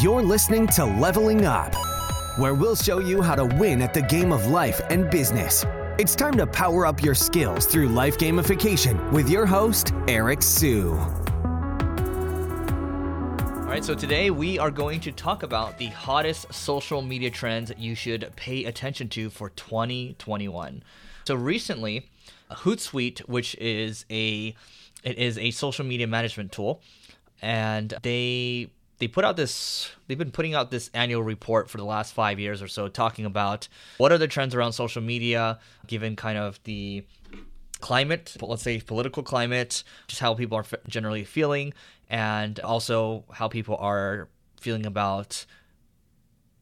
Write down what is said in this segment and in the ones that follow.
You're listening to Leveling Up, where we'll show you how to win at the game of life and business. It's time to power up your skills through life gamification with your host, Eric Siu. All right, so today we are going to talk about the hottest social media trends you should pay attention to for 2021. So recently, Hootsuite, which is a it is a social media management tool, and they they put out this they've been putting out this annual report for the last five years or so talking about what are the trends around social media given kind of the climate let's say political climate just how people are generally feeling and also how people are feeling about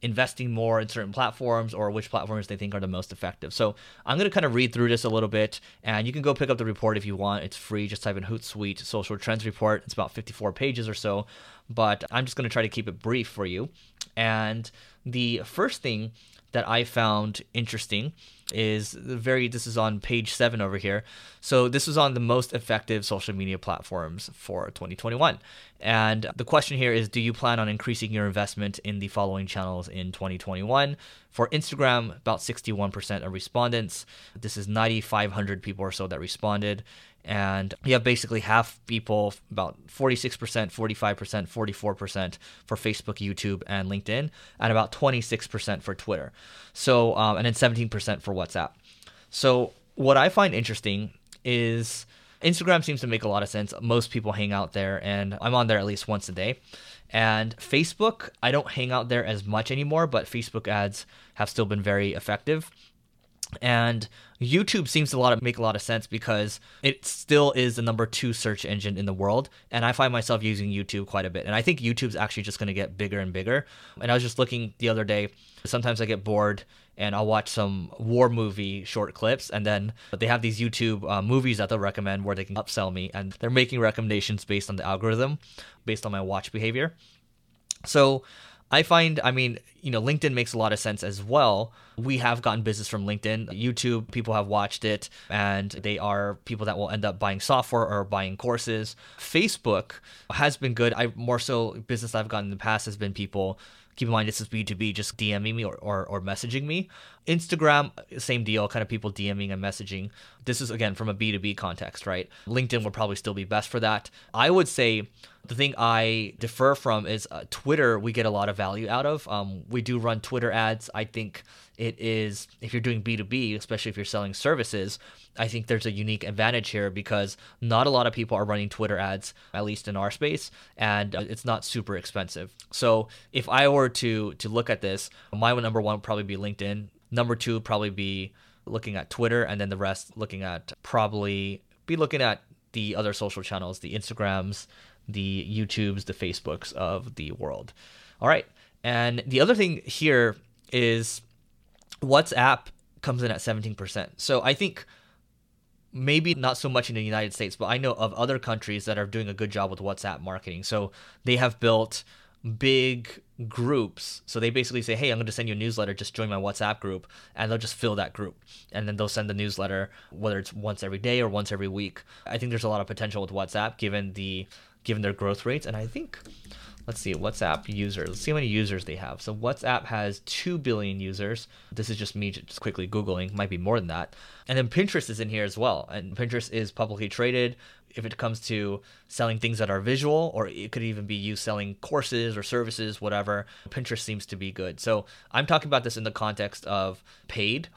investing more in certain platforms or which platforms they think are the most effective. So I'm going to kind of read through this a little bit and you can go pick up the report if you want. It's free. Just type in Hootsuite Social Trends Report. It's about 54 pages or so, but I'm just going to try to keep it brief for you. And the first thing that I found interesting is very this is on page 7 over here. So this is on the most effective social media platforms for 2021. And the question here is do you plan on increasing your investment in the following channels in 2021? For Instagram, about 61% of respondents. This is 9500 people or so that responded and you have basically half people about 46% 45% 44% for facebook youtube and linkedin and about 26% for twitter. So um, and then 17% for whatsapp. So what i find interesting is instagram seems to make a lot of sense. Most people hang out there and i'm on there at least once a day. And facebook i don't hang out there as much anymore but facebook ads have still been very effective and YouTube seems to a lot of, make a lot of sense because it still is the number two search engine in the world, and I find myself using YouTube quite a bit. And I think YouTube's actually just going to get bigger and bigger. And I was just looking the other day. Sometimes I get bored and I'll watch some war movie short clips, and then they have these YouTube uh, movies that they'll recommend where they can upsell me, and they're making recommendations based on the algorithm, based on my watch behavior. So I find, I mean, you know, LinkedIn makes a lot of sense as well. We have gotten business from LinkedIn. YouTube, people have watched it, and they are people that will end up buying software or buying courses. Facebook has been good. I more so business I've gotten in the past has been people keep in mind this is b2b just dming me or, or, or, messaging me instagram same deal kind of people dming and messaging this is again from a b2b context right linkedin would probably still be best for that i would say the thing I defer from is uh, Twitter. We get a lot of value out of. Um, we do run Twitter ads. I think it is if you're doing B2B, especially if you're selling services. I think there's a unique advantage here because not a lot of people are running Twitter ads, at least in our space, and uh, it's not super expensive. So if I were to to look at this, my number one would probably be LinkedIn. Number two would probably be looking at Twitter, and then the rest looking at probably be looking at the other social channels, the Instagrams, the YouTubes, the Facebooks of the world. All right. And the other thing here is WhatsApp comes in at 17%. So I think maybe not so much in the United States, but I know of other countries that are doing a good job with WhatsApp marketing. So they have built big groups. So they basically say, "Hey, I'm going to send you a newsletter. Just join my WhatsApp group," and they'll just fill that group, and then they'll send the newsletter whether it's once every day or once every week. I think there's a lot of potential with WhatsApp given the given their growth rates. And I think, let's see, WhatsApp users. Let's see how many users they have. So WhatsApp has 2 billion users. This is just me just quickly Googling, might be more than that. And then Pinterest is in here as well. And Pinterest is publicly traded. If it comes to selling things that are visual, or it could even be you selling courses or services, whatever, Pinterest seems to be good. So I'm talking about this in the context of paid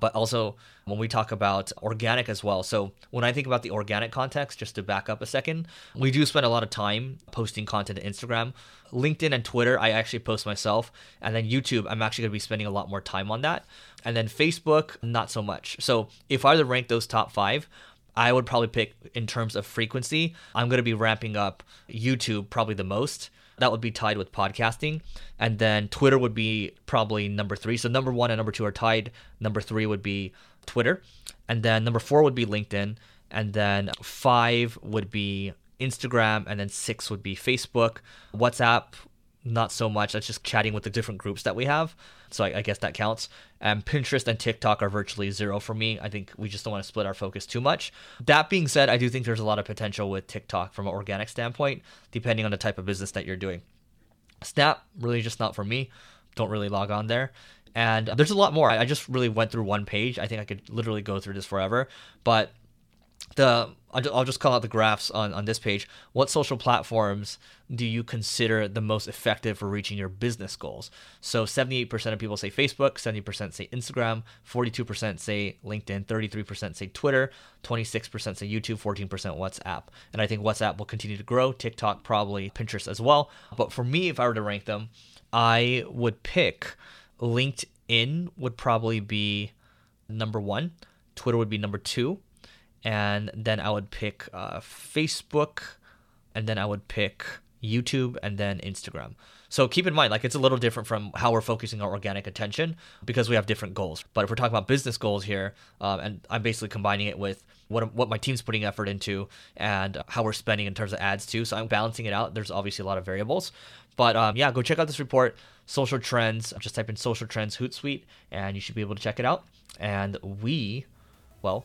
but also when we talk about organic as well. So when I think about the organic context, just to back up a second, we do spend a lot of time posting content to Instagram. LinkedIn and Twitter, I actually post myself. And then YouTube, I'm actually going to be spending a lot more time on that. And then Facebook, not so much. So if I were to rank those top five, I would probably pick in terms of frequency. I'm going to be ramping up YouTube probably the most that would be tied with podcasting. And then Twitter would be probably number three. So number one and number two are tied. Number three would be Twitter. And then number four would be LinkedIn. And then five would be Instagram. And then six would be Facebook. WhatsApp not so much. That's just chatting with the different groups that we have. So I, I, guess that counts. And Pinterest and TikTok are virtually zero for me. I think we just don't want to split our focus too much. That being said, I do think there's a lot of potential with TikTok from an organic standpoint, depending on the type of business that you're doing. Snap, really just not for me. Don't really log on there. And there's a lot more. I just really went through one page. I think I could literally go through this forever. But the I'll just call out the graphs on, on this page. What social platforms do you consider the most effective for reaching your business goals? So 78% of people say Facebook, 70% say Instagram, 42% say LinkedIn, 33% say Twitter, 26% say YouTube, 14% WhatsApp. And I think WhatsApp will continue to grow, TikTok probably, Pinterest as well. But for me, if I were to rank them, I would pick LinkedIn would probably be number one, Twitter would be number two and then I would pick uh, Facebook, and then I would pick YouTube, and then Instagram. So keep in mind, like it's a little different from how we're focusing our organic attention because we have different goals. But if we're talking about business goals here, um, and I'm basically combining it with what what my team's putting effort into and how we're spending in terms of ads too. So I'm balancing it out. There's obviously a lot of variables, but um, yeah, go check out this report, social trends. Just type in social trends Hootsuite, and you should be able to check it out. And we, well,